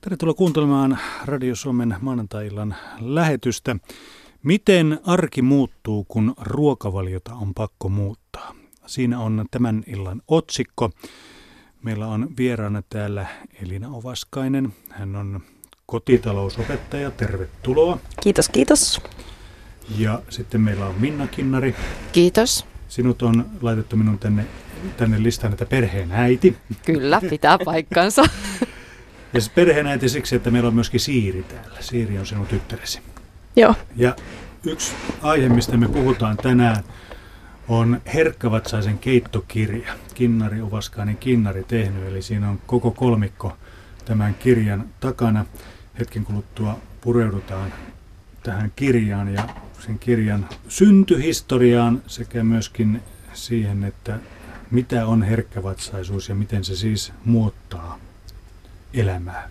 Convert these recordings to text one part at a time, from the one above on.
Tervetuloa kuuntelemaan Radio Suomen maanantai-illan lähetystä. Miten arki muuttuu, kun ruokavaliota on pakko muuttaa? Siinä on tämän illan otsikko. Meillä on vieraana täällä Elina Ovaskainen. Hän on kotitalousopettaja. Tervetuloa. Kiitos, kiitos. Ja sitten meillä on Minna Kinnari. Kiitos. Sinut on laitettu minun tänne, tänne listaan, että perheen äiti. Kyllä, pitää paikkansa. Ja perheenäiti siksi, että meillä on myöskin Siiri täällä. Siiri on sinun tyttäresi. Joo. Ja yksi aihe, mistä me puhutaan tänään, on Herkkavatsaisen keittokirja. Kinnari Ovaskainen Kinnari tehnyt, eli siinä on koko kolmikko tämän kirjan takana. Hetken kuluttua pureudutaan tähän kirjaan ja sen kirjan syntyhistoriaan sekä myöskin siihen, että mitä on herkkävatsaisuus ja miten se siis muuttaa elämää.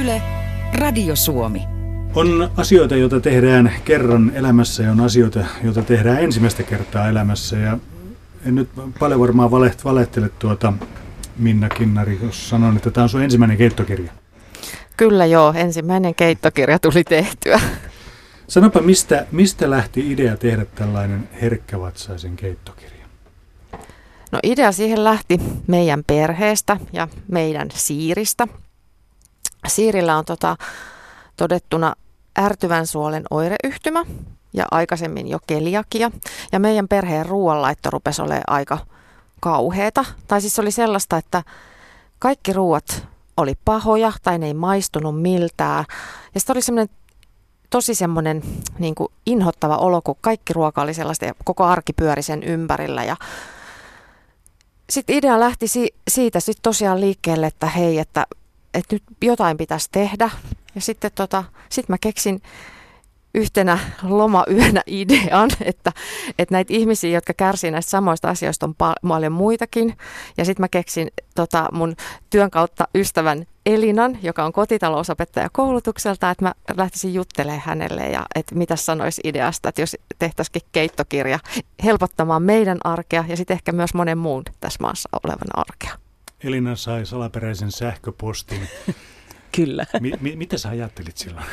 Yle, Radio Suomi. On asioita, joita tehdään kerran elämässä ja on asioita, joita tehdään ensimmäistä kertaa elämässä. Ja en nyt paljon varmaan valeht, valehtele tuota Minna Kinnari, jos sanon, että tämä on sun ensimmäinen keittokirja. Kyllä joo, ensimmäinen keittokirja tuli tehtyä. Sanopa, mistä, mistä lähti idea tehdä tällainen herkkävatsaisen keittokirja? No idea siihen lähti meidän perheestä ja meidän siiristä. Siirillä on tota, todettuna ärtyvän suolen oireyhtymä ja aikaisemmin jo keliakia. Ja meidän perheen ruoanlaitto rupesi olemaan aika kauheeta. Tai siis oli sellaista, että kaikki ruuat oli pahoja tai ne ei maistunut miltään. Ja sitten oli semmoinen tosi semmoinen niin inhottava olo, kun kaikki ruoka oli sellaista ja koko arki pyöri sen ympärillä. Ja sitten idea lähti si- siitä sitten tosiaan liikkeelle, että hei, että, että nyt jotain pitäisi tehdä. Ja sitten tota, sit mä keksin yhtenä lomayönä idean, että, että näitä ihmisiä, jotka kärsii näistä samoista asioista, on paljon muitakin. Ja sitten mä keksin tota, mun työn kautta ystävän Elinan, joka on kotitalousopettaja koulutukselta, että mä lähtisin juttelemaan hänelle ja että mitä sanoisi ideasta, että jos tehtäisikin keittokirja helpottamaan meidän arkea ja sitten ehkä myös monen muun tässä maassa olevan arkea. Elina sai salaperäisen sähköpostin. Kyllä. Mi- mi- mitä sä ajattelit silloin?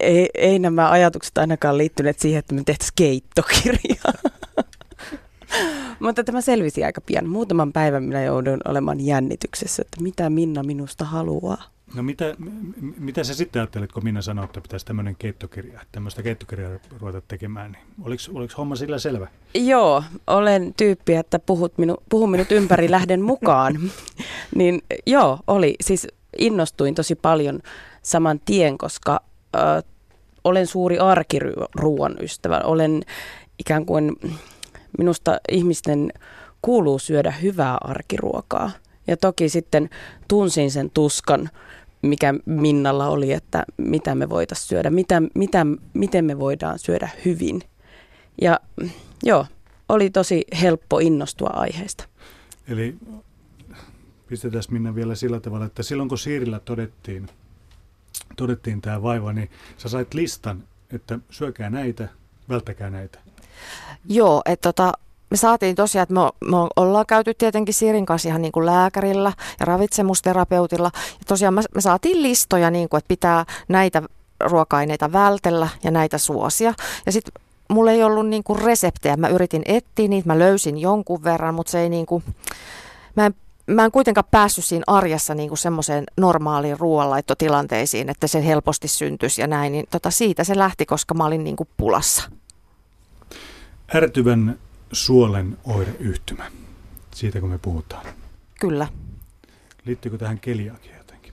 Ei, ei nämä ajatukset ainakaan liittyneet siihen, että me tehtäisiin keittokirjaa. Mutta tämä selvisi aika pian. Muutaman päivän minä joudun olemaan jännityksessä, että mitä Minna minusta haluaa. No mitä, m- mitä sä sitten ajattelit, kun Minna sanoi, että pitäisi tämmöinen keittokirja, tämmöistä keittokirjaa ruveta tekemään, niin oliko, oliko homma sillä selvä? Joo, olen tyyppi, että puhut minu, puhun minut ympäri, lähden mukaan. niin joo, oli. Siis innostuin tosi paljon saman tien, koska ö, olen suuri arkiruuan ystävä. Olen ikään kuin, minusta ihmisten kuuluu syödä hyvää arkiruokaa. Ja toki sitten tunsin sen tuskan, mikä Minnalla oli, että mitä me voitaisiin syödä, mitä, mitä, miten me voidaan syödä hyvin. Ja joo, oli tosi helppo innostua aiheesta. Eli pistetään Minna vielä sillä tavalla, että silloin kun Siirillä todettiin, todettiin tämä vaiva, niin sä sait listan, että syökää näitä, välttäkää näitä. Joo, että tota, me saatiin tosiaan, että me, me ollaan käyty tietenkin Siirin kanssa ihan niin kuin lääkärillä ja ravitsemusterapeutilla. Ja tosiaan me, me saatiin listoja, niin kuin, että pitää näitä ruoka-aineita vältellä ja näitä suosia. Ja sitten mulla ei ollut niin kuin reseptejä. Mä yritin etsiä niitä, mä löysin jonkun verran, mutta se ei niin kuin, mä en mä en kuitenkaan päässyt siinä arjessa niin kuin semmoiseen normaaliin ruoanlaittotilanteisiin, että se helposti syntyisi ja näin, niin tota siitä se lähti, koska mä olin niin kuin pulassa. Ärtyvän suolen oireyhtymä, siitä kun me puhutaan. Kyllä. Liittyykö tähän keliakia jotenkin?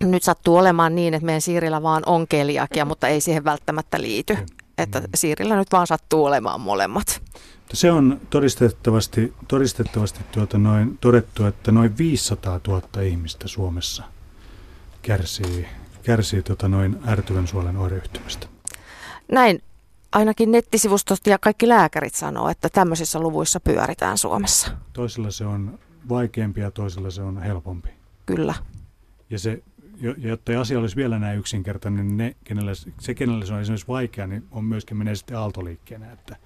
Nyt sattuu olemaan niin, että meidän Siirillä vaan on keliakia, mutta ei siihen välttämättä liity. Että Siirillä nyt vaan sattuu olemaan molemmat. Se on todistettavasti, todistettavasti tuota noin, todettu, että noin 500 000 ihmistä Suomessa kärsii, kärsii tuota noin ärtyvän suolen oireyhtymästä. Näin ainakin nettisivustot ja kaikki lääkärit sanoo, että tämmöisissä luvuissa pyöritään Suomessa. Toisilla se on vaikeampi ja toisilla se on helpompi. Kyllä. Ja se, jotta asia olisi vielä näin yksinkertainen, niin ne, kenelle, se kenelle se on esimerkiksi vaikea, niin on myöskin menee sitten aaltoliikkeenä, että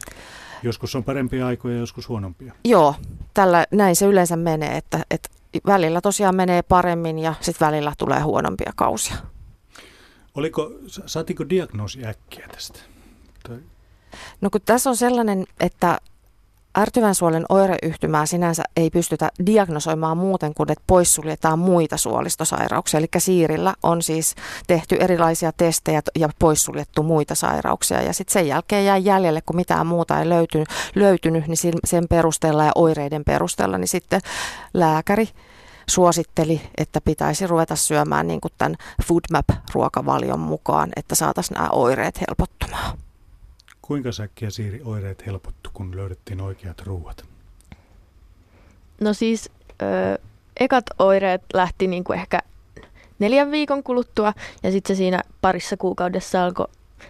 joskus on parempia aikoja ja joskus huonompia. Joo, tällä, näin se yleensä menee, että, että välillä tosiaan menee paremmin ja sitten välillä tulee huonompia kausia. Oliko, saatiko diagnoosi äkkiä tästä? Tai... No kun tässä on sellainen, että Ärtyvän suolen oireyhtymää sinänsä ei pystytä diagnosoimaan muuten kuin, että poissuljetaan muita suolistosairauksia. Eli siirillä on siis tehty erilaisia testejä ja poissuljettu muita sairauksia. Ja sitten sen jälkeen jää jäljelle, kun mitään muuta ei löytynyt, löytynyt niin sen perusteella ja oireiden perusteella, niin sitten lääkäri suositteli, että pitäisi ruveta syömään niin kuin tämän FoodMap-ruokavalion mukaan, että saataisiin nämä oireet helpottumaan. Kuinka säkkiä Siiri oireet helpottu, kun löydettiin oikeat ruuat? No siis ö, ekat oireet lähti niin kuin ehkä neljän viikon kuluttua ja sitten se siinä parissa kuukaudessa alkoi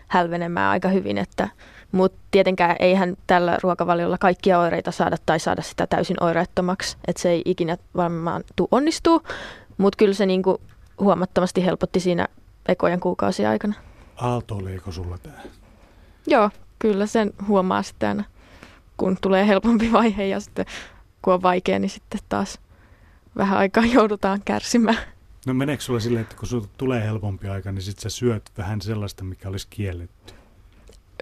hälvenemään aika hyvin, että mutta tietenkään eihän tällä ruokavaliolla kaikkia oireita saada tai saada sitä täysin oireettomaksi, että se ei ikinä varmaan tuu onnistuu, mutta kyllä se niinku huomattavasti helpotti siinä ekojen kuukausien aikana. Aaltoileeko sulla tämä? Joo, kyllä sen huomaa sitten kun tulee helpompi vaihe ja sitten kun on vaikea, niin sitten taas vähän aikaa joudutaan kärsimään. No meneekö sulla silleen, että kun sulla tulee helpompi aika, niin sitten sä syöt vähän sellaista, mikä olisi kielletty?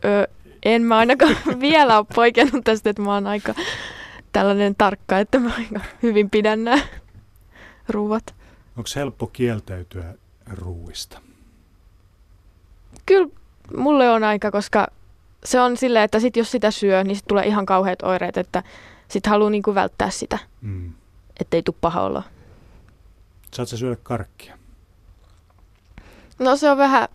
Öö, en mä ainakaan vielä ole poikennut tästä, että mä oon aika tällainen tarkka, että mä aika hyvin pidän nämä ruuat. Onko helppo kieltäytyä ruuista? Kyllä mulle on aika, koska se on silleen, että sit jos sitä syö, niin sit tulee ihan kauheat oireet, että sit haluaa niinku välttää sitä, mm. ettei tule paha olla. Saat sä syödä karkkia? No se on vähän,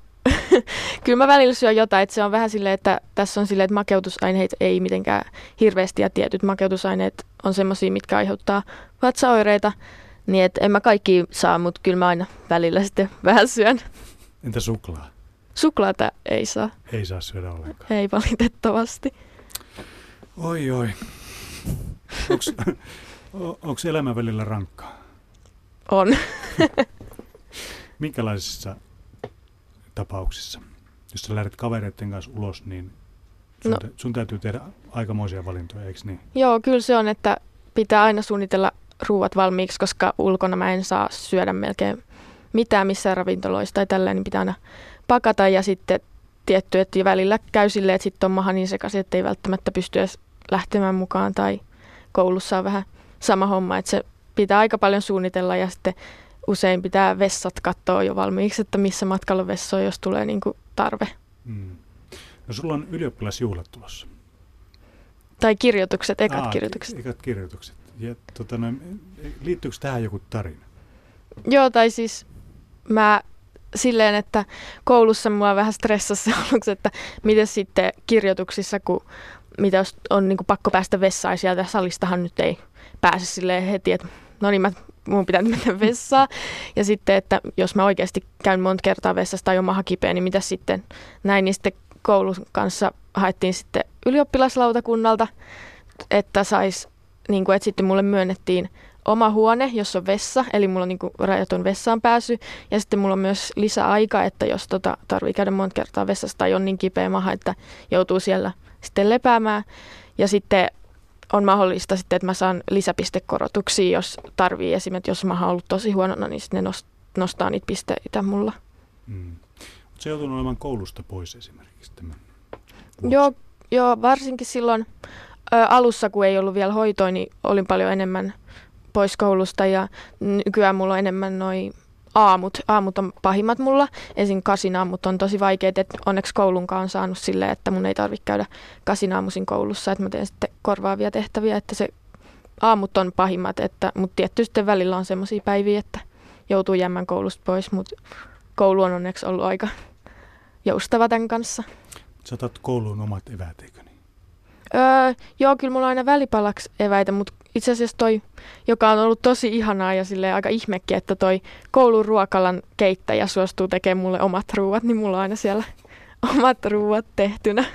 kyllä mä välillä syön jotain, että se on vähän silleen, että tässä on silleen, että makeutusaineet ei mitenkään hirveästi ja tietyt makeutusaineet on semmoisia, mitkä aiheuttaa vatsaoireita, niin että en mä kaikki saa, mutta kyllä mä aina välillä sitten vähän syön. Entä suklaa? Suklaata ei saa. Ei saa syödä ollenkaan. Ei valitettavasti. Oi oi. Onko elämä välillä rankkaa? On. Minkälaisissa tapauksissa? Jos sä lähdet kavereiden kanssa ulos, niin sun, no. sun täytyy tehdä aikamoisia valintoja, eikö niin? Joo, kyllä se on, että pitää aina suunnitella ruuat valmiiksi, koska ulkona mä en saa syödä melkein mitään missään ravintoloista tai tällä, niin pitää aina pakata ja sitten tietty, että välillä käy silleen, että sitten on maha niin sekaisin, että ei välttämättä pysty edes lähtemään mukaan tai koulussa on vähän sama homma, että se pitää aika paljon suunnitella ja sitten usein pitää vessat katsoa jo valmiiksi, että missä matkalla vessoa, jos tulee niin kuin tarve. Mm. No sulla on ylioppilasjuhlat tulossa. Tai kirjoitukset, ekat Aa, kirjoitukset. Ekat kirjoitukset. Ja, tota, no, liittyykö tähän joku tarina? Joo, tai siis mä silleen, että koulussa mua vähän stressasi aluksi, että miten sitten kirjoituksissa, kun mitä jos on niin kuin pakko päästä vessaan sieltä salistahan nyt ei pääse silleen heti, että no niin mä mun pitää mennä vessaan. Ja sitten, että jos mä oikeasti käyn monta kertaa vessassa tai on maha kipeä, niin mitä sitten näin, niin sitten koulun kanssa haettiin sitten ylioppilaslautakunnalta, että sais, niin kuin, että sitten mulle myönnettiin oma huone, jossa on vessa, eli mulla on niin kuin rajaton vessaan pääsy. Ja sitten mulla on myös lisäaika, että jos tota, tarvii käydä monta kertaa vessassa tai on niin kipeä maha, että joutuu siellä sitten lepäämään. Ja sitten on mahdollista sitten, että mä saan lisäpistekorotuksia, jos tarvii esimerkiksi, jos mä oon ollut tosi huonona, niin sitten ne nostaa niitä pisteitä mulla. Mm. Se joutunut olemaan koulusta pois esimerkiksi tämän Joo, joo, varsinkin silloin ä, alussa, kun ei ollut vielä hoitoa, niin olin paljon enemmän pois koulusta ja nykyään mulla on enemmän noin aamut. Aamut on pahimmat mulla. Esim. kasin aamut on tosi vaikeat, että onneksi koulunkaan on saanut silleen, että mun ei tarvitse käydä kasin aamuisin koulussa, että mä teen sitten korvaavia tehtäviä, että se aamut on pahimmat, että, mutta tietysti välillä on semmoisia päiviä, että joutuu jäämään koulusta pois, mutta koulu on onneksi ollut aika joustava tämän kanssa. Sä otat kouluun omat eväät, eikö niin? Öö, joo, kyllä mulla on aina välipalaksi eväitä, mutta itse asiassa toi, joka on ollut tosi ihanaa ja sille aika ihmekki, että toi koulun ruokalan keittäjä suostuu tekemään mulle omat ruuat, niin mulla on aina siellä omat ruuat tehtynä.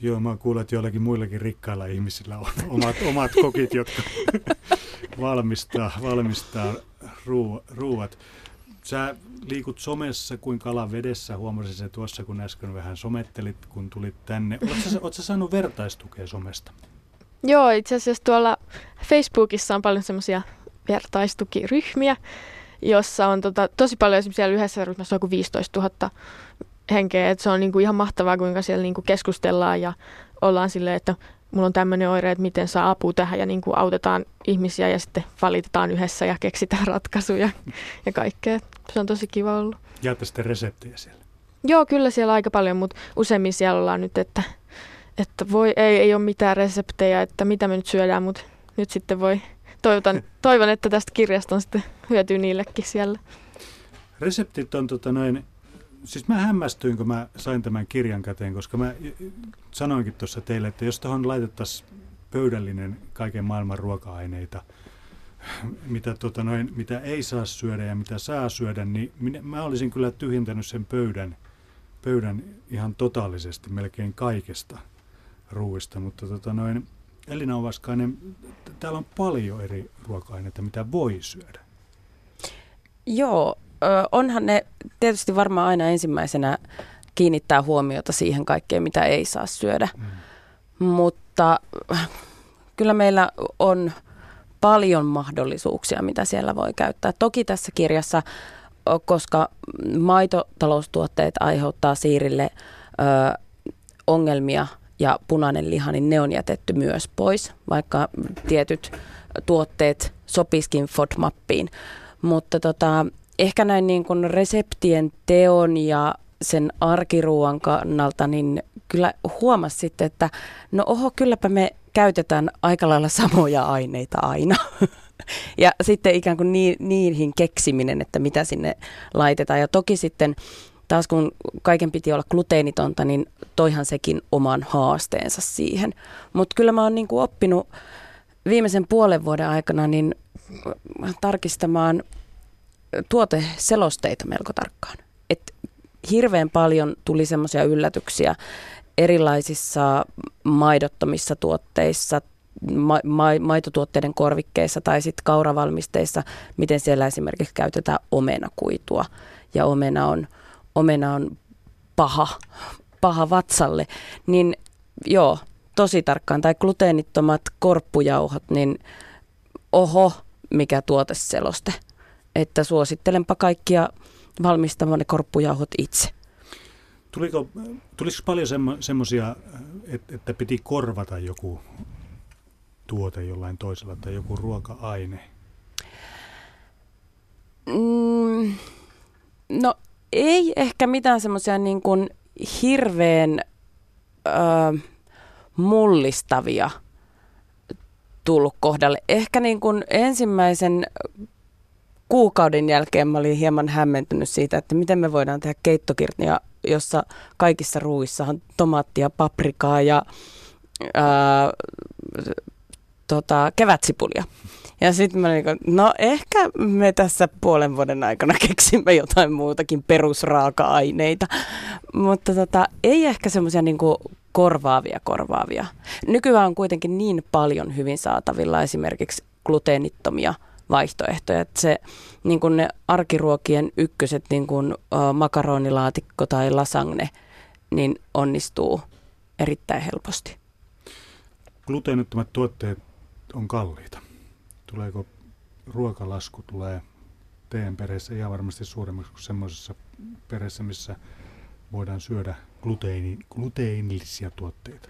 Joo, mä kuulen, että joillakin muillakin rikkailla ihmisillä on omat, omat kokit, jotka valmistaa, valmistaa ruuat. Sä liikut somessa kuin kala vedessä, huomasin se tuossa, kun äsken vähän somettelit, kun tulit tänne. Oletko sä, sä saanut vertaistukea somesta? Joo, itse asiassa tuolla Facebookissa on paljon semmoisia vertaistukiryhmiä, jossa on tota, tosi paljon esimerkiksi siellä yhdessä ryhmässä on joku 15 000 henkeä. Et se on niinku ihan mahtavaa, kuinka siellä niinku keskustellaan ja ollaan silleen, että mulla on tämmöinen oire, että miten saa apua tähän ja niinku autetaan ihmisiä ja sitten valitetaan yhdessä ja keksitään ratkaisuja ja kaikkea. Se on tosi kiva ollut. Jaatte sitten reseptejä siellä. Joo, kyllä siellä aika paljon, mutta useimmin siellä ollaan nyt, että, että voi, ei, ei ole mitään reseptejä, että mitä me nyt syödään, mutta nyt sitten voi, toivotan, toivon, että tästä kirjasta on sitten hyötyä niillekin siellä. Reseptit on tota noin, siis mä hämmästyin, kun mä sain tämän kirjan käteen, koska mä sanoinkin tuossa teille, että jos tuohon laitettaisiin pöydällinen kaiken maailman ruoka-aineita, mitä, tota noin, mitä ei saa syödä ja mitä saa syödä, niin minä, mä olisin kyllä tyhjentänyt sen pöydän, pöydän ihan totaalisesti melkein kaikesta ruuista, mutta tota noin, Elina Ovaskainen, täällä on paljon eri ruoka-aineita, mitä voi syödä. Joo, onhan ne tietysti varmaan aina ensimmäisenä kiinnittää huomiota siihen kaikkeen, mitä ei saa syödä. Mm. Mutta kyllä meillä on paljon mahdollisuuksia, mitä siellä voi käyttää. Toki tässä kirjassa, koska maitotaloustuotteet aiheuttaa siirille ö, ongelmia ja punainen liha, niin ne on jätetty myös pois, vaikka tietyt tuotteet sopiskin FODMAPpiin. Mutta tota, ehkä näin niin kuin reseptien teon ja sen arkiruuan kannalta, niin kyllä huomasi sitten, että no oho, kylläpä me käytetään aika lailla samoja aineita aina. ja sitten ikään kuin niihin keksiminen, että mitä sinne laitetaan. Ja toki sitten taas kun kaiken piti olla gluteenitonta, niin toihan sekin oman haasteensa siihen. Mutta kyllä mä oon niin oppinut viimeisen puolen vuoden aikana niin tarkistamaan tuoteselosteita melko tarkkaan. Et hirveän paljon tuli semmoisia yllätyksiä erilaisissa maidottomissa tuotteissa, ma- ma- maitotuotteiden korvikkeissa tai sitten kauravalmisteissa, miten siellä esimerkiksi käytetään omenakuitua. Ja omena on, omena on paha, paha vatsalle. Niin joo, tosi tarkkaan. Tai gluteenittomat korppujauhot, niin oho, mikä tuoteseloste että suosittelenpa kaikkia valmistamaan ne korppujauhot itse. Tuliko, tuliko paljon semmo, semmoisia, että, että piti korvata joku tuote jollain toisella tai joku ruoka-aine? Mm, no ei ehkä mitään semmoisia niin kuin hirveän ö, mullistavia tullut kohdalle. Ehkä niin kuin ensimmäisen kuukauden jälkeen mä olin hieman hämmentynyt siitä, että miten me voidaan tehdä keittokirnia, jossa kaikissa ruuissa on tomaattia, paprikaa ja ää, tota, kevätsipulia. Ja sitten mä olin, no ehkä me tässä puolen vuoden aikana keksimme jotain muutakin perusraaka-aineita. Mutta tota, ei ehkä semmoisia niinku korvaavia korvaavia. Nykyään on kuitenkin niin paljon hyvin saatavilla esimerkiksi gluteenittomia vaihtoehtoja. Että se niin kuin ne arkiruokien ykköset, niin kuin makaronilaatikko tai lasagne, niin onnistuu erittäin helposti. Gluteenittomat tuotteet on kalliita. Tuleeko ruokalasku tulee teidän perheessä ihan varmasti suuremmaksi kuin semmoisessa perheessä, missä voidaan syödä gluteini, gluteenillisia tuotteita?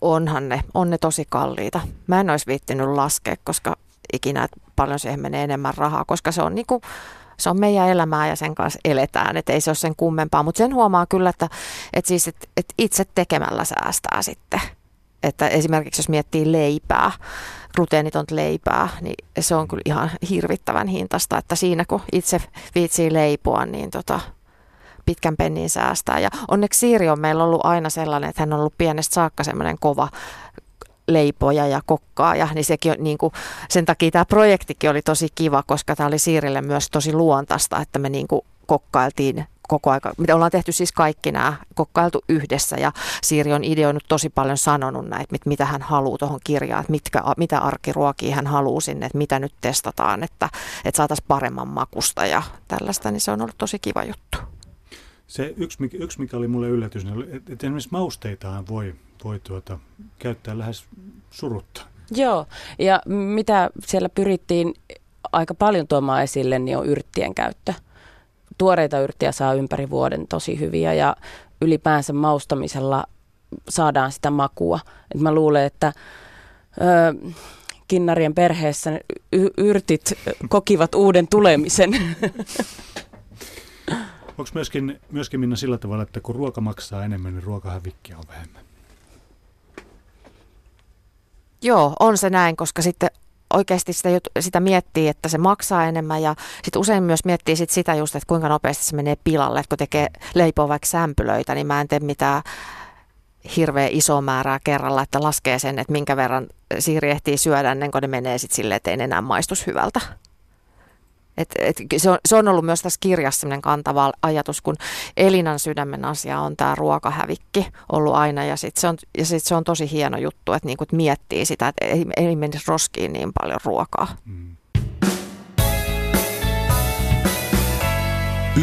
Onhan ne, on ne tosi kalliita. Mä en olisi viittinyt laskea, koska ikinä, että paljon siihen menee enemmän rahaa, koska se on niin kuin, se on meidän elämää ja sen kanssa eletään, että ei se ole sen kummempaa, mutta sen huomaa kyllä, että, että, siis, että, että itse tekemällä säästää sitten. Että esimerkiksi jos miettii leipää, gluteenitonta leipää, niin se on kyllä ihan hirvittävän hintasta, että siinä kun itse viitsii leipoa, niin tota, pitkän pennin säästää. Ja onneksi Siiri on meillä ollut aina sellainen, että hän on ollut pienestä saakka semmoinen kova leipoja ja kokkaaja, niin sekin on niin kuin, sen takia tämä projektikin oli tosi kiva, koska tämä oli Siirille myös tosi luontaista, että me niin kuin kokkailtiin koko aika, mitä ollaan tehty siis kaikki nämä, kokkailtu yhdessä ja Siiri on ideoinut tosi paljon sanonut näitä, mitä hän haluaa tuohon kirjaan, että mitkä, mitä arkiruokia hän haluaa sinne, että mitä nyt testataan, että, että saataisiin paremman makusta ja tällaista, niin se on ollut tosi kiva juttu. Se yksi, yksi mikä oli mulle yllätys, niin että esimerkiksi mausteitahan voi voi tuota, käyttää lähes surutta. Joo, ja mitä siellä pyrittiin aika paljon tuomaan esille, niin on yrttien käyttö. Tuoreita yrttiä saa ympäri vuoden tosi hyviä ja ylipäänsä maustamisella saadaan sitä makua. Et mä luulen, että ö, kinnarien perheessä y- yrtit kokivat uuden tulemisen. Onko myöskin, myöskin Minna sillä tavalla, että kun ruoka maksaa enemmän, niin ruokahävikkiä on vähemmän? Joo, on se näin, koska sitten oikeasti sitä, sitä miettii, että se maksaa enemmän ja sitten usein myös miettii sit sitä just, että kuinka nopeasti se menee pilalle, että kun tekee leipoo vaikka sämpylöitä, niin mä en tee mitään hirveä iso määrää kerralla, että laskee sen, että minkä verran Siiri ehtii syödä ennen kuin ne menee sitten silleen, että ei enää maistus hyvältä. Et, et, se, on, se on ollut myös tässä kirjassa sellainen kantava ajatus, kun Elinan sydämen asia on tämä ruokahävikki ollut aina. Ja sitten se, on, ja sit se on tosi hieno juttu, että niinku, et miettii sitä, että ei, ei menisi roskiin niin paljon ruokaa. Mm.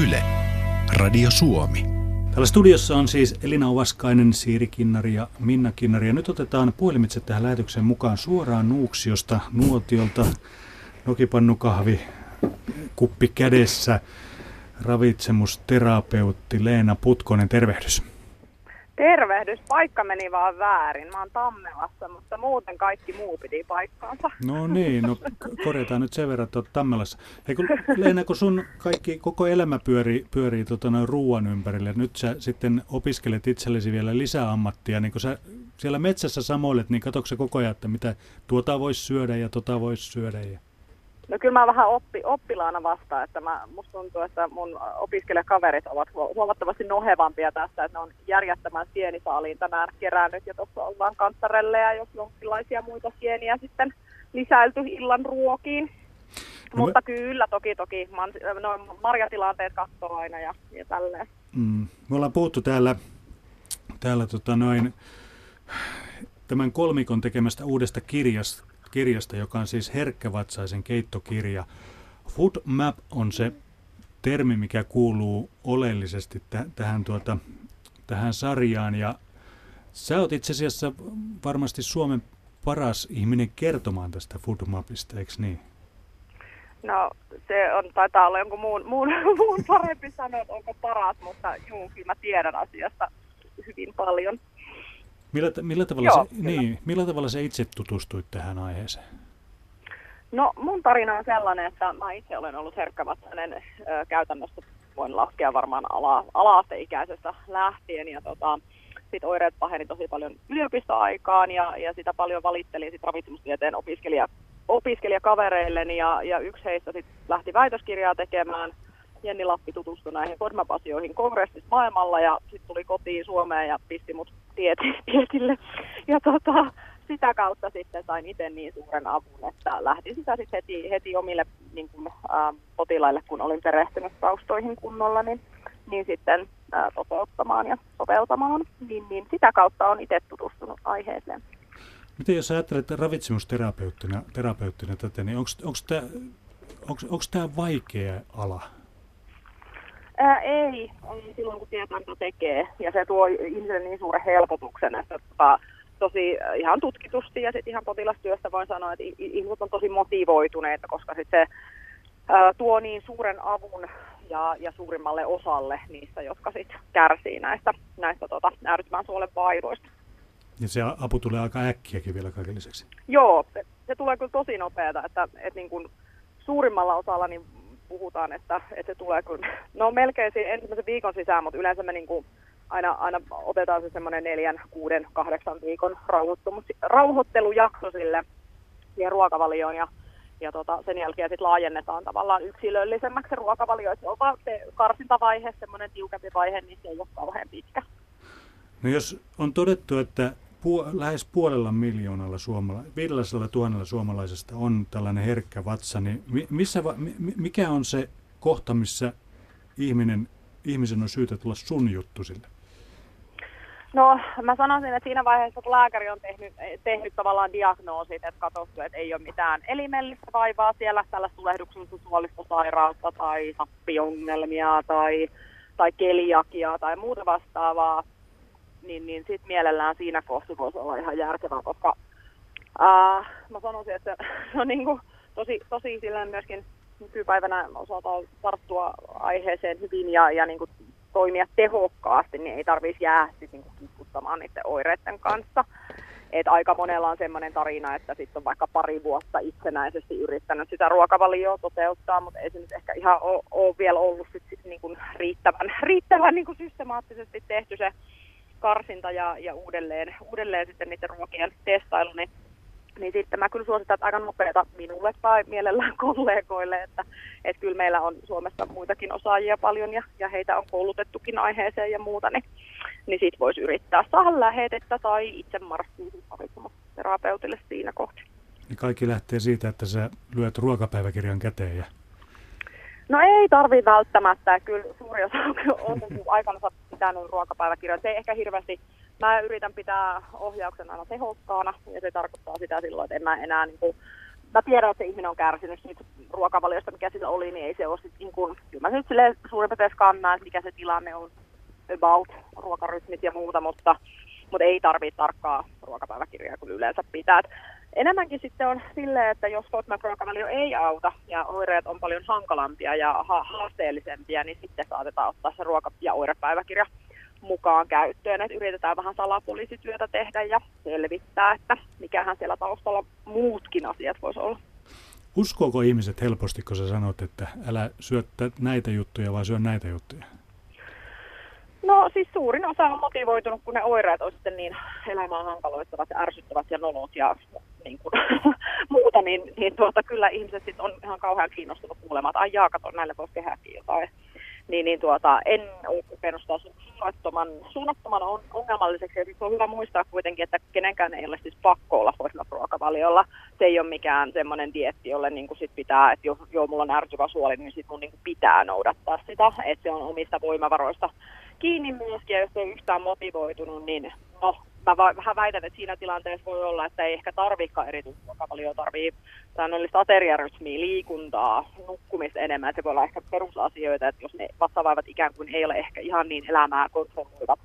Yle, Radio Suomi. Täällä studiossa on siis Elina Ovaskainen, Siiri Kinnari ja Minna Kinnari. Ja nyt otetaan puhelimitse tähän lähetykseen mukaan suoraan Nuuksiosta, Nuotiolta, nokipannukahvi, kuppi kädessä ravitsemusterapeutti Leena Putkonen, tervehdys. Tervehdys, paikka meni vaan väärin. Mä oon Tammelassa, mutta muuten kaikki muu piti paikkaansa. No niin, no korjataan nyt sen verran, että oot Tammelassa. Hei, kun, Leena, kun sun kaikki, koko elämä pyörii, pyörii tota, noin ruoan ympärille, nyt sä sitten opiskelet itsellesi vielä lisäammattia, niin kun sä siellä metsässä samoilet, niin katsotko koko ajan, että mitä tuota voisi syödä ja tota voisi syödä? Ja... No kyllä mä vähän oppi, oppilaana vastaan, että mä, musta tuntuu, että mun opiskelijakaverit ovat huomattavasti nohevampia tässä, että ne on järjettämään sienisaaliin tänään kerännyt ja tuossa ollaan kantarelle ja jos jonkinlaisia muita sieniä sitten lisäilty illan ruokiin. No Mutta me... kyllä, toki toki, man, no, marjatilanteet katsoo aina ja, ja tälleen. Mm. Me ollaan puhuttu täällä, täällä tota noin, tämän kolmikon tekemästä uudesta kirjasta, kirjasta, joka on siis herkkävatsaisen keittokirja. Food map on se termi, mikä kuuluu oleellisesti t- tähän, tuota, tähän sarjaan. Ja sä oot itse asiassa varmasti Suomen paras ihminen kertomaan tästä Food Mapista, eikö niin? No se on, taitaa olla jonkun muun, muun, muun parempi sanoa, onko paras, mutta juu, kyllä mä tiedän asiasta hyvin paljon. Millä, millä, tavalla Joo, se, niin, millä tavalla se itse tutustuit tähän aiheeseen? No mun tarina on sellainen, että mä itse olen ollut herkkävatsainen ö, käytännössä, voin laskea varmaan ala, ala-asteikäisestä lähtien ja tota, sitten oireet paheni tosi paljon yliopistoaikaan ja, ja sitä paljon valittelin sit ravitsemustieteen opiskelija, opiskelijakavereilleni ja, ja yksi heistä sitten lähti väitöskirjaa tekemään – Jenni Lappi tutustui näihin FODMAP-asioihin kongressissa maailmalla ja sitten tuli kotiin Suomeen ja pisti mut tietille. Ja tota, sitä kautta sitten sain itse niin suuren avun, että lähdin sitä sitten heti, heti omille niin kun, ä, potilaille, kun olin perehtynyt taustoihin kunnolla, niin, niin sitten ä, toteuttamaan ja soveltamaan. Niin, niin sitä kautta on itse tutustunut aiheeseen. Miten jos ajattelet ravitsemusterapeuttina terapeuttina tätä, niin onko tämä vaikea ala? Ää, ei, on silloin kun tietää, mitä tekee. Ja se tuo ihmiselle niin suuren helpotuksen, että tota, tosi ihan tutkitusti ja sitten ihan potilastyöstä voin sanoa, että ihmiset on tosi motivoituneita, koska sit se ää, tuo niin suuren avun ja, ja suurimmalle osalle niistä, jotka sitten kärsii näistä, näistä tota, äärettömän suolen vaivoista. Ja se apu tulee aika äkkiäkin vielä kaiken lisäksi. Joo, se, se tulee kyllä tosi nopeata, että, että niin kuin suurimmalla osalla niin puhutaan, että, että se tulee kun, no melkein ensimmäisen viikon sisään, mutta yleensä me niin kuin aina, aina otetaan se semmoinen neljän, kuuden, kahdeksan viikon rauhoittelujakso sille siihen ruokavalioon ja, ja tota, sen jälkeen sitten laajennetaan tavallaan yksilöllisemmäksi se ruokavalio. Se on vaan se karsintavaihe, semmoinen tiukempi vaihe, niin se ei ole kauhean pitkä. No jos on todettu, että puo, lähes puolella miljoonalla suomala, 500 tuhannella suomalaisesta on tällainen herkkä vatsa, niin missä, mikä on se kohta, missä ihminen, ihmisen on syytä tulla sun juttu sille? No mä sanoisin, että siinä vaiheessa, kun lääkäri on tehnyt, tehnyt tavallaan diagnoosit, että katsottu, että ei ole mitään elimellistä vaivaa siellä, tällä tulehduksessa suolista sairautta tai happiongelmia tai, tai keliakiaa tai muuta vastaavaa, niin, niin sitten mielellään siinä kohtaa voisi olla ihan järkevää, koska Uh, mä sanoisin, että se on niin kuin tosi, tosi myöskin nykypäivänä osataan tarttua aiheeseen hyvin ja, ja niin kuin toimia tehokkaasti, niin ei tarvitsisi jäädä sit niin kiskuttamaan niiden oireiden kanssa. Et aika monella on sellainen tarina, että sitten on vaikka pari vuotta itsenäisesti yrittänyt sitä ruokavalioa toteuttaa, mutta ei se nyt ehkä ihan ole, ole vielä ollut sit, sit niin kuin riittävän, riittävän niin kuin systemaattisesti tehty se karsinta ja, ja uudelleen, uudelleen sitten niiden ruokien testailu, niin niin sitten mä kyllä suositan että aika nopeata minulle tai mielellään kollegoille, että, että kyllä meillä on Suomessa muitakin osaajia paljon ja, ja heitä on koulutettukin aiheeseen ja muuta, niin, niin siitä voisi yrittää saada lähetettä tai itse marssia terapeutille siinä kohti. Niin kaikki lähtee siitä, että sä lyöt ruokapäiväkirjan käteen ja No ei tarvi välttämättä. Kyllä suuri osa on aikana pitänyt ruokapäiväkirjoja. Se ei ehkä hirveästi mä yritän pitää ohjauksen aina tehokkaana, ja se tarkoittaa sitä silloin, että en mä enää niin kuin, mä tiedän, että se ihminen on kärsinyt siitä ruokavaliosta, mikä sillä oli, niin ei se ole sitten niin kyllä mä nyt silleen suurin piirtein skannaan, että mikä se tilanne on about ruokarytmit ja muuta, mutta, mutta ei tarvitse tarkkaa ruokapäiväkirjaa kuin yleensä pitää. Enemmänkin sitten on silleen, että jos FODMAP-ruokavalio ei auta ja oireet on paljon hankalampia ja ha- haasteellisempia, niin sitten saatetaan ottaa se ruoka- ja oirepäiväkirja mukaan käyttöön. Että yritetään vähän salapoliisityötä tehdä ja selvittää, että mikähän siellä taustalla muutkin asiat voisi olla. Uskooko ihmiset helposti, kun sä sanot, että älä syö näitä juttuja, vaan syö näitä juttuja? No siis suurin osa on motivoitunut, kun ne oireet on sitten niin elämää hankaloittavat ja ärsyttävät ja nolot ja niin kuin, muuta, niin, niin tuota, kyllä ihmiset sitten on ihan kauhean kiinnostunut kuulemaan, että ai jaa, kato, näille voisi tehdäkin jotain niin, niin tuota, en ole kokenut sitä suunnattoman, suunnattoman on, ongelmalliseksi. Ja siis on hyvä muistaa kuitenkin, että kenenkään ei ole siis pakko olla ruokavaliolla. Se ei ole mikään semmoinen dietti, jolle niin sit pitää, että jos joo, mulla on ärtyvä suoli, niin sit mun niin pitää noudattaa sitä. Että se on omista voimavaroista kiinni myöskin, ja jos ei yhtään motivoitunut, niin no, mä vähän väitän, että siinä tilanteessa voi olla, että ei ehkä tarvikaan erityisruokavalioa, tarvii säännöllistä ateriarytmiä, liikuntaa, nukkumista enemmän. Se voi olla ehkä perusasioita, että jos ne vatsavaivat ikään kuin ei ole ehkä ihan niin elämää kontrolloivat,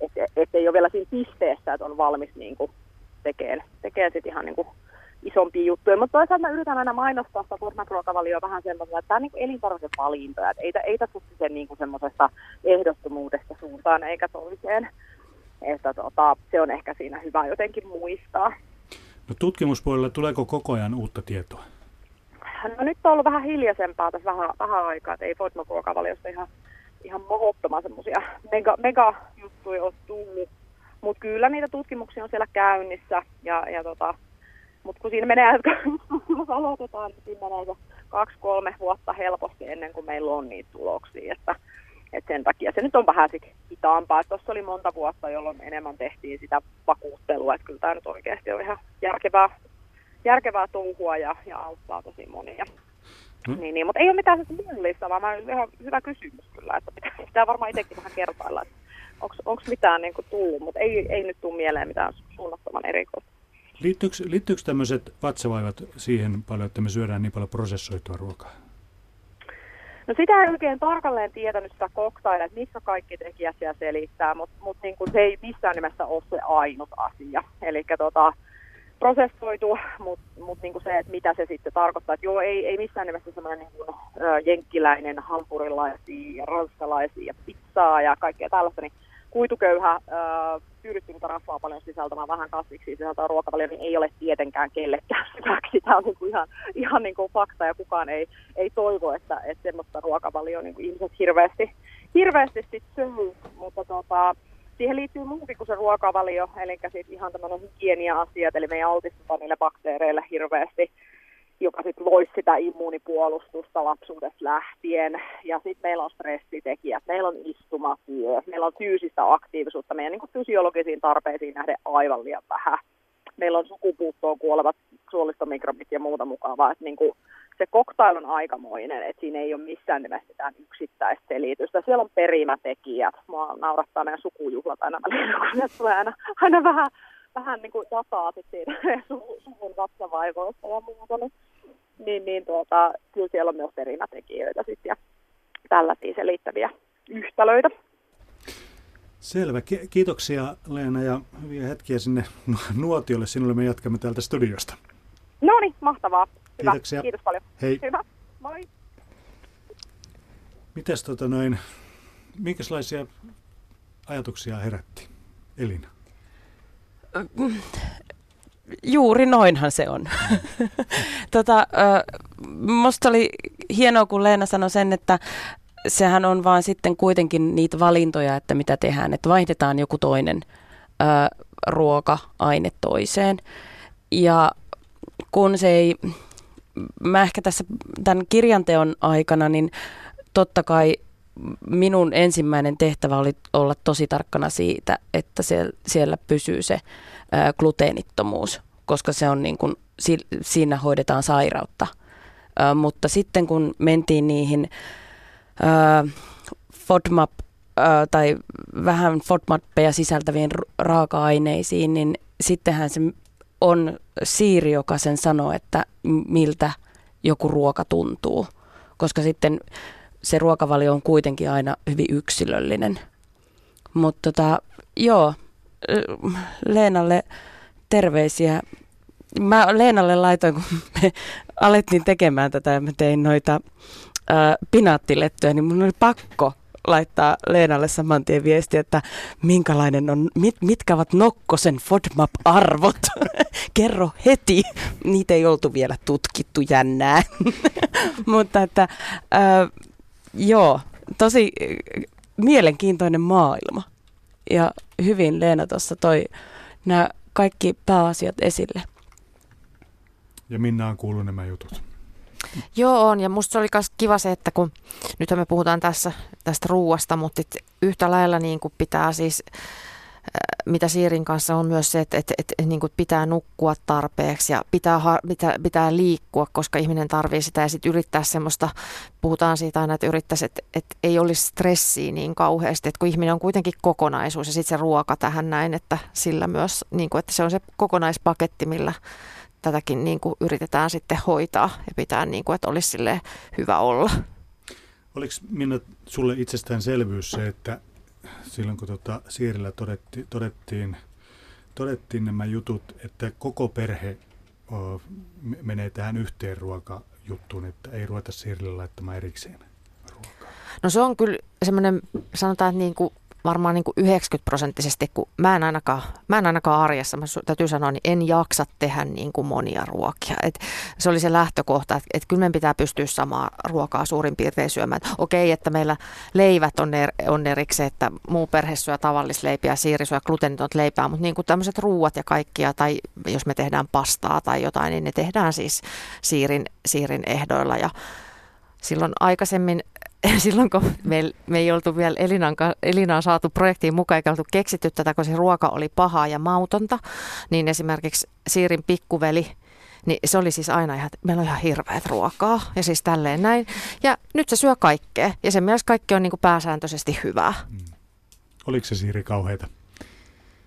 että et ei ole vielä siinä pisteessä, että on valmis niin kuin tekemään, tekee sitten ihan niin kuin isompia juttuja. Mutta toisaalta mä yritän aina mainostaa sitä ruokavalioa vähän semmoisella, että tämä on niin elintarvikevalintoja. Että ei, ei tässä sen niin semmoisesta ehdottomuudesta suuntaan eikä toiseen että tota, se on ehkä siinä hyvä jotenkin muistaa. No tutkimuspuolella tuleeko koko ajan uutta tietoa? No nyt on ollut vähän hiljaisempaa tässä vähän, vähän aikaa, että ei FODMAP-ruokavaliosta ihan, ihan mohottoman semmoisia mega, mega juttuja ole tullut. Mutta kyllä niitä tutkimuksia on siellä käynnissä. Ja, ja tota, mutta kun siinä menee, kun aloitetaan, niin siinä menee se kaksi-kolme vuotta helposti ennen kuin meillä on niitä tuloksia. Että, et sen takia se nyt on vähän sit hitaampaa. Tuossa oli monta vuotta, jolloin enemmän tehtiin sitä vakuuttelua. Että kyllä tämä nyt oikeasti on ihan järkevää, järkevää touhua ja, ja auttaa tosi monia. Hmm. Niin, niin, mutta ei ole mitään mullista, vaan ihan hyvä kysymys kyllä, että pitää, pitää varmaan itsekin vähän kertailla, että onko mitään niin kuin tullut, mutta ei, ei nyt tule mieleen mitään suunnattoman erikoista. Liittyykö, liittyykö tämmöiset vatsavaivat siihen paljon, että me syödään niin paljon prosessoitua ruokaa? No sitä ei oikein tarkalleen tietänyt sitä koktailia, että missä kaikki tekijät siellä selittää, mutta mut niin se ei missään nimessä ole se ainut asia. Eli tota, prosessoitu, mutta mut niin se, että mitä se sitten tarkoittaa. Että joo, ei, ei missään nimessä semmoinen niin kuin, ö, jenkkiläinen hampurilaisia ranskalaisia ja pizzaa ja kaikkea tällaista, niin kuituköyhä, tyydyttynyttä rasvaa paljon sisältämään vähän kasviksi sisältää ruokavalio, niin ei ole tietenkään kellekään hyväksi. Tämä on niin kuin ihan, ihan niin kuin fakta ja kukaan ei, ei toivo, että, että semmoista ruokavalioa niin kuin ihmiset hirveästi, hirveästi sit syy. Mutta tota, siihen liittyy muukin kuin se ruokavalio, eli siis ihan tämmöinen hygienia-asiat, eli me ei altistuta niille bakteereille hirveästi joka sitten loisi sitä immuunipuolustusta lapsuudesta lähtien. Ja sitten meillä on stressitekijät, meillä on istumatyö, meillä on fyysistä aktiivisuutta, meidän niin fysiologisiin tarpeisiin nähden aivan liian vähän. Meillä on sukupuuttoon kuolevat suolistomikrobit ja muuta mukavaa. Että niin kuin se koktail on aikamoinen, että siinä ei ole missään nimessä mitään yksittäistä selitystä. Siellä on perimätekijät. Mua naurattaa meidän sukujuhlat aina kun ne tulee aina, aina vähän vähän niin kuin dataa siitä suvun vatsavaivoista ja muuta, niin, niin, niin tuota, kyllä siellä on myös perimätekijöitä sitten ja tällaisia selittäviä yhtälöitä. Selvä. Ki- Kiitoksia Leena ja hyviä hetkiä sinne nuotiolle. Sinulle me jatkamme täältä studiosta. No niin, mahtavaa. Hyvä. Kiitoksia. Kiitos paljon. Hei. Hyvä. Moi. Mitäs tota noin, minkälaisia ajatuksia herätti Elina? Juuri noinhan se on. tota, musta oli hienoa, kun Leena sanoi sen, että sehän on vaan sitten kuitenkin niitä valintoja, että mitä tehdään, että vaihdetaan joku toinen ö, ruoka-aine toiseen. Ja kun se ei, mä ehkä tässä tämän kirjanteon aikana, niin totta kai minun ensimmäinen tehtävä oli olla tosi tarkkana siitä, että siellä pysyy se gluteenittomuus, koska se on niin kuin, siinä hoidetaan sairautta. Mutta sitten kun mentiin niihin FODMAP tai vähän FODMAPpeja sisältäviin raaka-aineisiin, niin sittenhän se on siiri, joka sen sanoo, että miltä joku ruoka tuntuu. Koska sitten se ruokavalio on kuitenkin aina hyvin yksilöllinen. Mutta tota, joo, Leenalle terveisiä. Mä Leenalle laitoin, kun me alettiin tekemään tätä ja mä tein noita ää, niin mun oli pakko laittaa Leenalle saman tien viesti, että minkälainen on, mit, mitkä ovat Nokkosen FODMAP-arvot. Kerro heti. Niitä ei oltu vielä tutkittu jännää. Mutta että ää, joo, tosi mielenkiintoinen maailma. Ja hyvin Leena tuossa toi nämä kaikki pääasiat esille. Ja Minna on kuullut nämä jutut. Joo, on. Ja musta se oli myös kiva se, että kun nyt me puhutaan tässä tästä ruuasta, mutta yhtä lailla niin kuin pitää siis mitä Siirin kanssa on myös se, että, että, että, että niin kuin pitää nukkua tarpeeksi ja pitää, pitää, pitää liikkua, koska ihminen tarvii sitä ja sitten yrittää semmoista, puhutaan siitä aina, että yrittäisi, että, että ei olisi stressiä niin kauheasti, että kun ihminen on kuitenkin kokonaisuus ja sitten se ruoka tähän näin, että sillä myös, niin kuin, että se on se kokonaispaketti, millä tätäkin niin kuin yritetään sitten hoitaa ja pitää niin kuin, että olisi hyvä olla. Oliko Minna sulle itsestäänselvyys se, että silloin kun tota Siirillä todetti, todettiin, todettiin nämä jutut, että koko perhe o, menee tähän yhteen ruokajuttuun, että ei ruveta Siirille laittamaan erikseen ruokaa. No se on kyllä semmoinen, sanotaan, että niin kuin varmaan niin kuin 90 prosenttisesti, kun mä en ainakaan, mä en ainakaan arjessa, mä täytyy sanoa, niin en jaksa tehdä niin kuin monia ruokia. Et se oli se lähtökohta, että, että kyllä meidän pitää pystyä samaa ruokaa suurin piirtein syömään. Et okei, että meillä leivät on, er, on erikseen, että muu perhe syö tavallisleipiä, siiri syö gluteenitonta leipää, mutta niin tämmöiset ruuat ja kaikkia, tai jos me tehdään pastaa tai jotain, niin ne tehdään siis siirin, siirin ehdoilla ja silloin aikaisemmin silloin kun me, me ei oltu vielä Elinan, Elinaan saatu projektiin mukaan eikä oltu keksitty tätä, kun se ruoka oli pahaa ja mautonta, niin esimerkiksi Siirin pikkuveli, niin se oli siis aina ihan, että meillä on ihan hirveät ruokaa ja siis tälleen näin. Ja nyt se syö kaikkea ja sen mielestä kaikki on niin kuin pääsääntöisesti hyvää. Mm. Oliko se Siiri kauheita,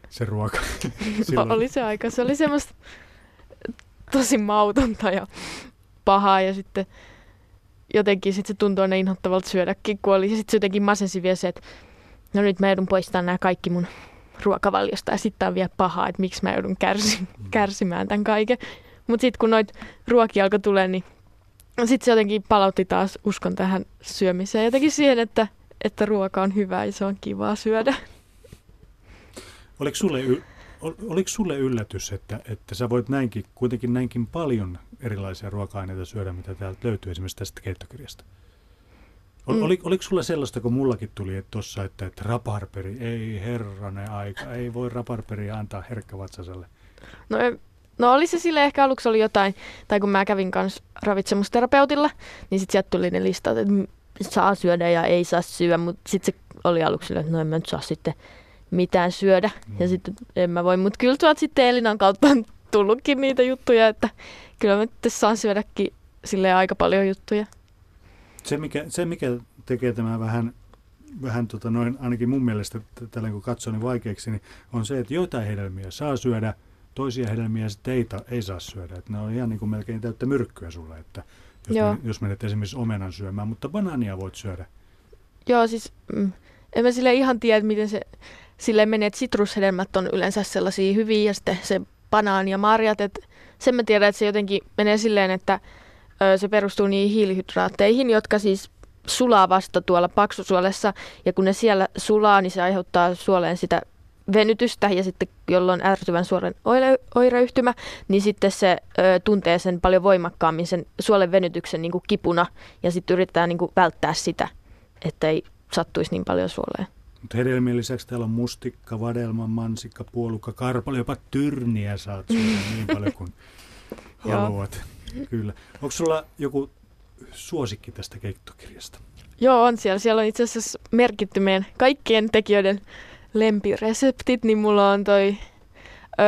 se ruoka? oli se aika, se oli semmoista tosi mautonta ja pahaa ja sitten jotenkin sit se tuntui aina inhottavalta syödäkin, kun oli. Ja sitten se jotenkin masensi vielä se, että no nyt mä joudun poistamaan nämä kaikki mun ruokavaliosta ja sitten on vielä pahaa, että miksi mä joudun kärsi, mm. kärsimään tämän kaiken. Mutta sitten kun noit ruokia alkoi tulee, niin sitten se jotenkin palautti taas uskon tähän syömiseen. Jotenkin siihen, että, että ruoka on hyvä ja se on kivaa syödä. Oliko sulle, oliko sulle yllätys, että, että sä voit näinkin, kuitenkin näinkin paljon erilaisia ruoka-aineita syödä, mitä täältä löytyy esimerkiksi tästä keittokirjasta. Ol, mm. oliko, oliko sulla sellaista, kun mullakin tuli tuossa, että, että raparperi, ei herranen aika, ei voi raparperia antaa herkkävatsaselle? No, no oli se sille ehkä aluksi oli jotain, tai kun mä kävin kanssa ravitsemusterapeutilla, niin sitten sieltä tuli ne listat, että saa syödä ja ei saa syödä, mutta sitten se oli aluksi että no en mä nyt saa sitten mitään syödä. Mm. Ja sitten en mä voi, mutta kyllä tuolta sitten Elinan kautta on tullutkin niitä juttuja, että kyllä mä nyt saan syödäkin sille aika paljon juttuja. Se mikä, se, mikä tekee tämä vähän, vähän tota noin, ainakin mun mielestä tällä kun katsoo niin vaikeaksi, niin on se, että joitain hedelmiä saa syödä, toisia hedelmiä sitten ei, ei saa syödä. Että ne on ihan niin kuin melkein täyttä myrkkyä sulle, että jos, Joo. menet, jos menet esimerkiksi omenan syömään, mutta banaania voit syödä. Joo, siis mm, en mä sille ihan tiedä, miten se silleen menee, että sitrushedelmät on yleensä sellaisia hyviä ja sitten se banaan ja marjat, että sen mä tiedän, että se jotenkin menee silleen, että se perustuu niihin hiilihydraatteihin, jotka siis sulaa vasta tuolla paksusuolessa ja kun ne siellä sulaa, niin se aiheuttaa suoleen sitä venytystä ja sitten jolloin ärtyvän suoren oire, oireyhtymä, niin sitten se ö, tuntee sen paljon voimakkaammin sen suolen venytyksen niin kuin kipuna ja sitten yritetään niin kuin välttää sitä, että ei sattuisi niin paljon suoleen. Mutta hedelmien lisäksi täällä on mustikka, vadelma, mansikka, puolukka, karpalo, jopa tyrniä saat syödä niin paljon kuin haluat. Kyllä. Onko sulla joku suosikki tästä keittokirjasta? Joo, on siellä. Siellä on itse asiassa merkitty meidän kaikkien tekijöiden lempireseptit, niin mulla on toi ö,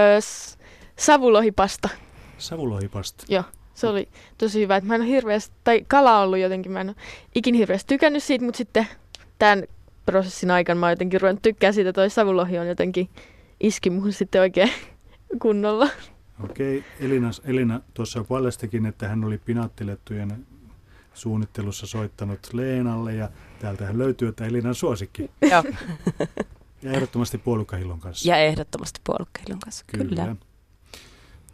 savulohipasta. Savulohipasta? Joo, se oli tosi hyvä. mä en ole hirveästi, tai kala on ollut jotenkin, mä en ole ikin hirveästi tykännyt siitä, mutta sitten tämän prosessin aikana mä oon jotenkin ruvennut tykkää siitä, toi savulohi on jotenkin iski muhun sitten oikein kunnolla. Okei, Elina, Elina tuossa paljastikin, että hän oli pinaattilettujen suunnittelussa soittanut Leenalle ja täältähän löytyy, että Elinan suosikki. Joo. Ja ehdottomasti puolukkahillon kanssa. Ja ehdottomasti puolukkahillon kanssa, kyllä. kyllä.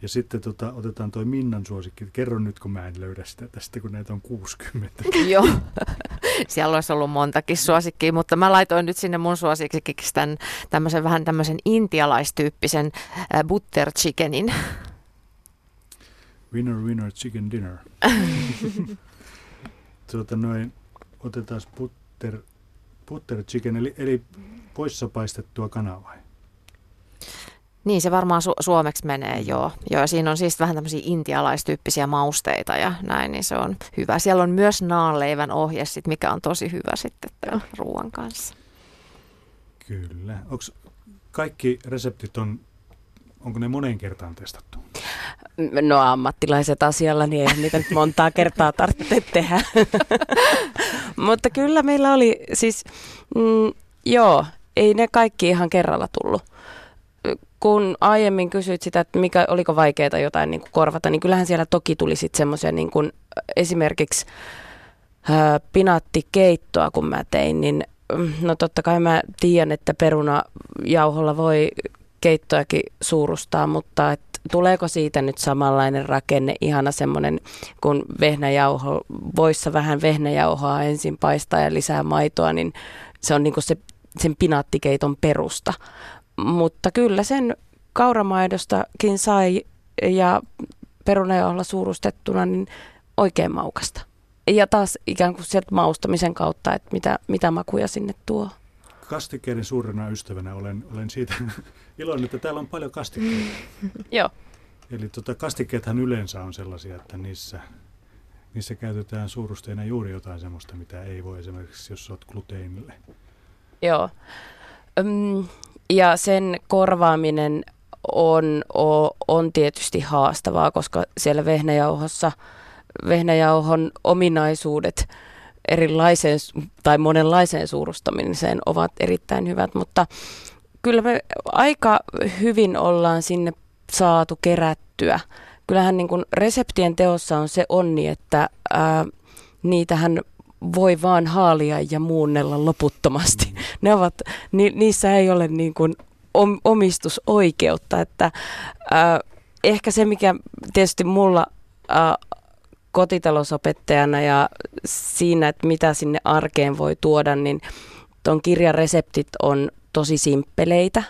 Ja sitten tota, otetaan toi Minnan suosikki. Kerro nyt, kun mä en löydä sitä tästä, kun näitä on 60. Joo, siellä olisi ollut montakin suosikkia, mutta mä laitoin nyt sinne mun suosikkiksi tämän tämmöisen vähän tämmöisen intialaistyyppisen äh, butter chickenin. Winner, winner, chicken dinner. tuota noin, otetaan butter, butter chicken, eli, eli poissa paistettua kanaa vai? Niin, se varmaan su- suomeksi menee, joo. joo. Ja siinä on siis vähän tämmöisiä intialaistyyppisiä mausteita ja näin, niin se on hyvä. Siellä on myös naanleivän ohje, sit, mikä on tosi hyvä sitten tämän ruoan kanssa. Kyllä. Onko kaikki reseptit on, onko ne moneen kertaan testattu? No ammattilaiset asialla, niin ei niitä nyt montaa kertaa tarvitse tehdä. Mutta kyllä meillä oli siis, mm, joo, ei ne kaikki ihan kerralla tullut. Kun aiemmin kysyit sitä, että mikä, oliko vaikeaa jotain niin kuin korvata, niin kyllähän siellä toki tuli sitten semmoisia niin kuin esimerkiksi ää, pinaattikeittoa, kun mä tein, niin mm, no totta kai mä tiedän, että perunajauholla voi keittoakin suurustaa, mutta et tuleeko siitä nyt samanlainen rakenne, ihana semmoinen, kun vehnäjauho, voissa vähän vehnäjauhoa ensin paistaa ja lisää maitoa, niin se on niin kuin se sen pinaattikeiton perusta. Mutta kyllä sen kauramaidostakin sai ja perunajolla suurustettuna niin oikein maukasta. Ja taas ikään kuin sieltä maustamisen kautta, että mitä, mitä makuja sinne tuo. Kastikkeiden suurena ystävänä olen, olen siitä iloinen, että täällä on paljon kastikkeita. Joo. Eli tota, kastikkeethan yleensä on sellaisia, että niissä, niissä käytetään suurusteina juuri jotain sellaista, mitä ei voi esimerkiksi, jos olet gluteenille. Joo. Ja sen korvaaminen on, on tietysti haastavaa, koska siellä vehnäjauhossa vehnäjauhon ominaisuudet erilaiseen tai monenlaiseen suurustamiseen ovat erittäin hyvät, mutta kyllä me aika hyvin ollaan sinne saatu kerättyä. Kyllähän niin kuin reseptien teossa on se onni, että ää, niitähän voi vaan haalia ja muunnella loputtomasti. Mm. Ne ovat, ni, niissä ei ole niin kuin om, omistusoikeutta, että äh, ehkä se, mikä tietysti mulla äh, kotitalousopettajana ja siinä, että mitä sinne arkeen voi tuoda, niin tuon kirjan reseptit on tosi simppeleitä.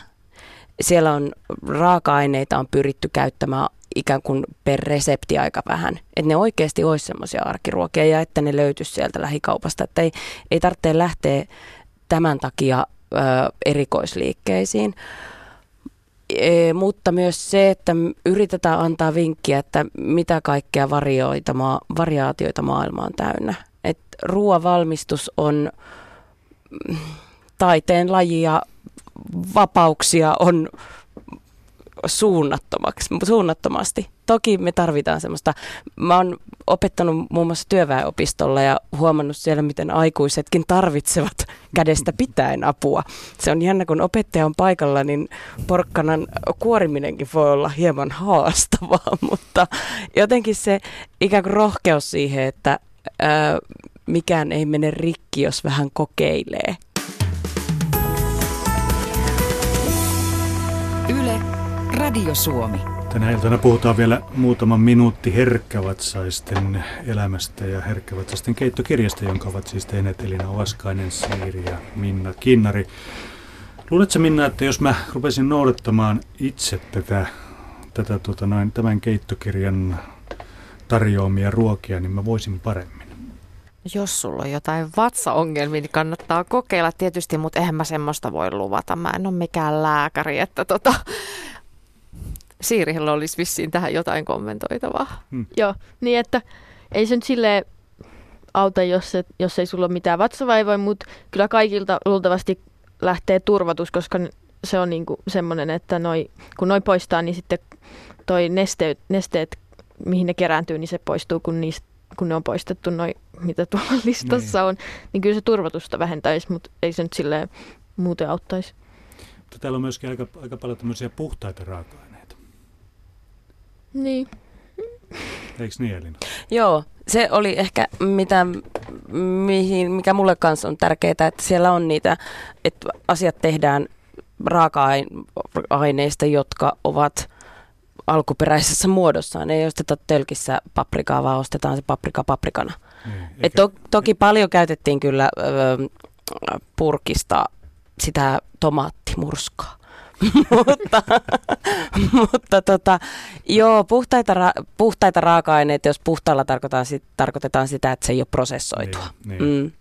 Siellä on raaka-aineita on pyritty käyttämään ikään kuin per resepti aika vähän. Että ne oikeasti olisi semmoisia arkiruokia ja että ne löytyisi sieltä lähikaupasta. Että ei, ei tarvitse lähteä tämän takia ö, erikoisliikkeisiin. E, mutta myös se, että yritetään antaa vinkkiä, että mitä kaikkea varioita, ma, variaatioita maailma on täynnä. Et ruoan valmistus on mm, taiteen laji ja vapauksia on suunnattomaksi, suunnattomasti. Toki me tarvitaan semmoista, mä oon opettanut muun muassa työväenopistolla ja huomannut siellä, miten aikuisetkin tarvitsevat kädestä pitäen apua. Se on jännä, kun opettaja on paikalla, niin porkkanan kuoriminenkin voi olla hieman haastavaa, mutta jotenkin se ikään kuin rohkeus siihen, että ää, mikään ei mene rikki, jos vähän kokeilee. Yle, Radio Suomi. Tänä iltana puhutaan vielä muutama minuutti herkkävatsaisten elämästä ja herkkävatsaisten keittokirjasta, jonka ovat siis tehneet Elina Ovaskainen, Siiri ja Minna Kinnari. Luuletko Minna, että jos mä rupesin noudattamaan itse tätä, tätä tota noin, tämän keittokirjan tarjoamia ruokia, niin mä voisin paremmin? Jos sulla on jotain vatsaongelmia, niin kannattaa kokeilla tietysti, mutta eihän mä semmoista voi luvata. Mä en ole mikään lääkäri, että tota, Siirihellä olisi vissiin tähän jotain kommentoitavaa. Hmm. Joo, niin että ei se nyt silleen auta, jos, et, jos ei sulla ole mitään vatsavaivoja, mutta kyllä kaikilta luultavasti lähtee turvatus, koska se on niinku semmoinen, että noi, kun noi poistaa, niin sitten toi nesteet, nesteet, mihin ne kerääntyy, niin se poistuu, kun, niistä, kun ne on poistettu noi, mitä tuolla listassa niin. on. Niin kyllä se turvatusta vähentäisi, mutta ei se nyt silleen muuten auttaisi. Mutta täällä on myöskin aika, aika paljon tämmöisiä puhtaita raaka-aineita. Niin. Eikö niin Elina? Joo, se oli ehkä mitä, mihin, mikä mulle kanssa on tärkeää, että siellä on niitä, että asiat tehdään raaka-aineista, jotka ovat alkuperäisessä muodossaan. Ei osteta tölkissä paprikaa, vaan ostetaan se paprika paprikana. Niin, Et to, toki paljon käytettiin kyllä ö, purkista sitä tomaattimurskaa. mutta mutta tota, joo, puhtaita, ra- puhtaita raaka-aineita, jos puhtaalla tarkoitetaan, sit, tarkoitetaan sitä, että se ei ole prosessoitua. Niin, niin. Mm.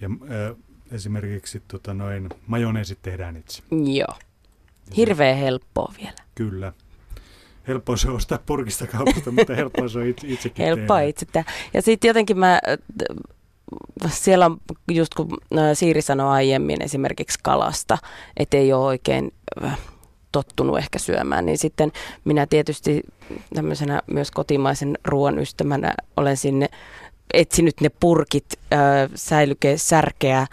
Ja äh, esimerkiksi tota, noin, majoneesit tehdään itse. Joo. Hirveän helppoa vielä. Kyllä. Helppoa se ostaa purkista kaupasta, mutta helppoa se on itse, itsekin Helppoa itse tehdä. Ja sitten jotenkin mä siellä on, just kun Siiri sanoi aiemmin esimerkiksi kalasta, että ei ole oikein tottunut ehkä syömään, niin sitten minä tietysti tämmöisenä myös kotimaisen ruoan ystävänä olen sinne etsinyt ne purkit, säilyke, särkeä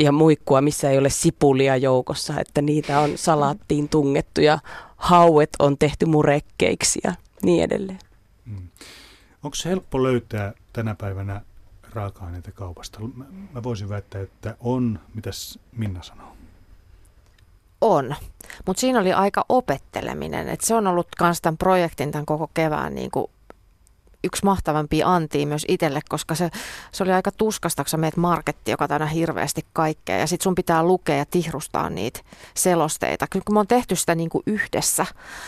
ja muikkua, missä ei ole sipulia joukossa, että niitä on salaattiin tungettu ja hauet on tehty murekkeiksi ja niin edelleen. Hmm. Onko se helppo löytää tänä päivänä raaka-aineita kaupasta? Mä voisin väittää, että on. Mitäs Minna sanoo? On, mutta siinä oli aika opetteleminen. Et se on ollut myös tämän projektin tämän koko kevään niin kuin yksi mahtavampi anti myös itselle, koska se, se oli aika tuskasta, kun sä meet marketti, joka täynnä hirveästi kaikkea. Ja sit sun pitää lukea ja tihrustaa niitä selosteita. Kyllä kun me on tehty sitä niin kuin yhdessä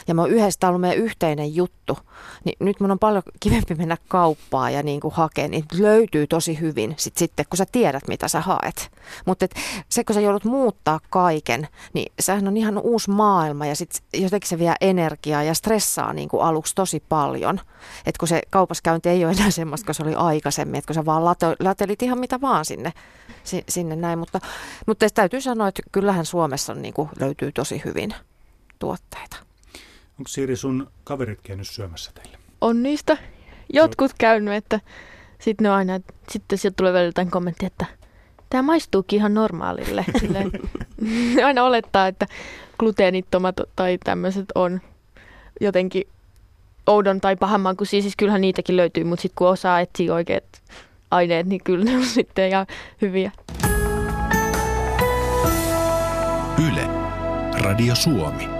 ja me on yhdessä ollut meidän yhteinen juttu, niin nyt mun on paljon kivempi mennä kauppaan ja niin kuin hakea. Niin löytyy tosi hyvin sit sitten, kun sä tiedät, mitä sä haet. Mutta se, kun sä joudut muuttaa kaiken, niin sehän on ihan uusi maailma ja sitten jotenkin se vie energiaa ja stressaa niin kuin aluksi tosi paljon. Että kun se kaupaskäynti ei ole enää semmoista, kun se oli aikaisemmin, että kun sä vaan late, latelit ihan mitä vaan sinne, sinne näin. Mutta, mutta täytyy sanoa, että kyllähän Suomessa niin kuin löytyy tosi hyvin tuotteita. Onko Siiri sun kaverit käynyt syömässä teille? On niistä jotkut käynyt, että sitten ne aina, sitten sieltä tulee vielä jotain kommenttia, että tämä maistuukin ihan normaalille. Silleen, aina olettaa, että gluteenittomat tai tämmöiset on jotenkin oudon tai pahan kuin siis kyllähän niitäkin löytyy, mutta sitten kun osaa etsiä oikeat aineet, niin kyllä ne on sitten ihan hyviä. Yle. Radio Suomi.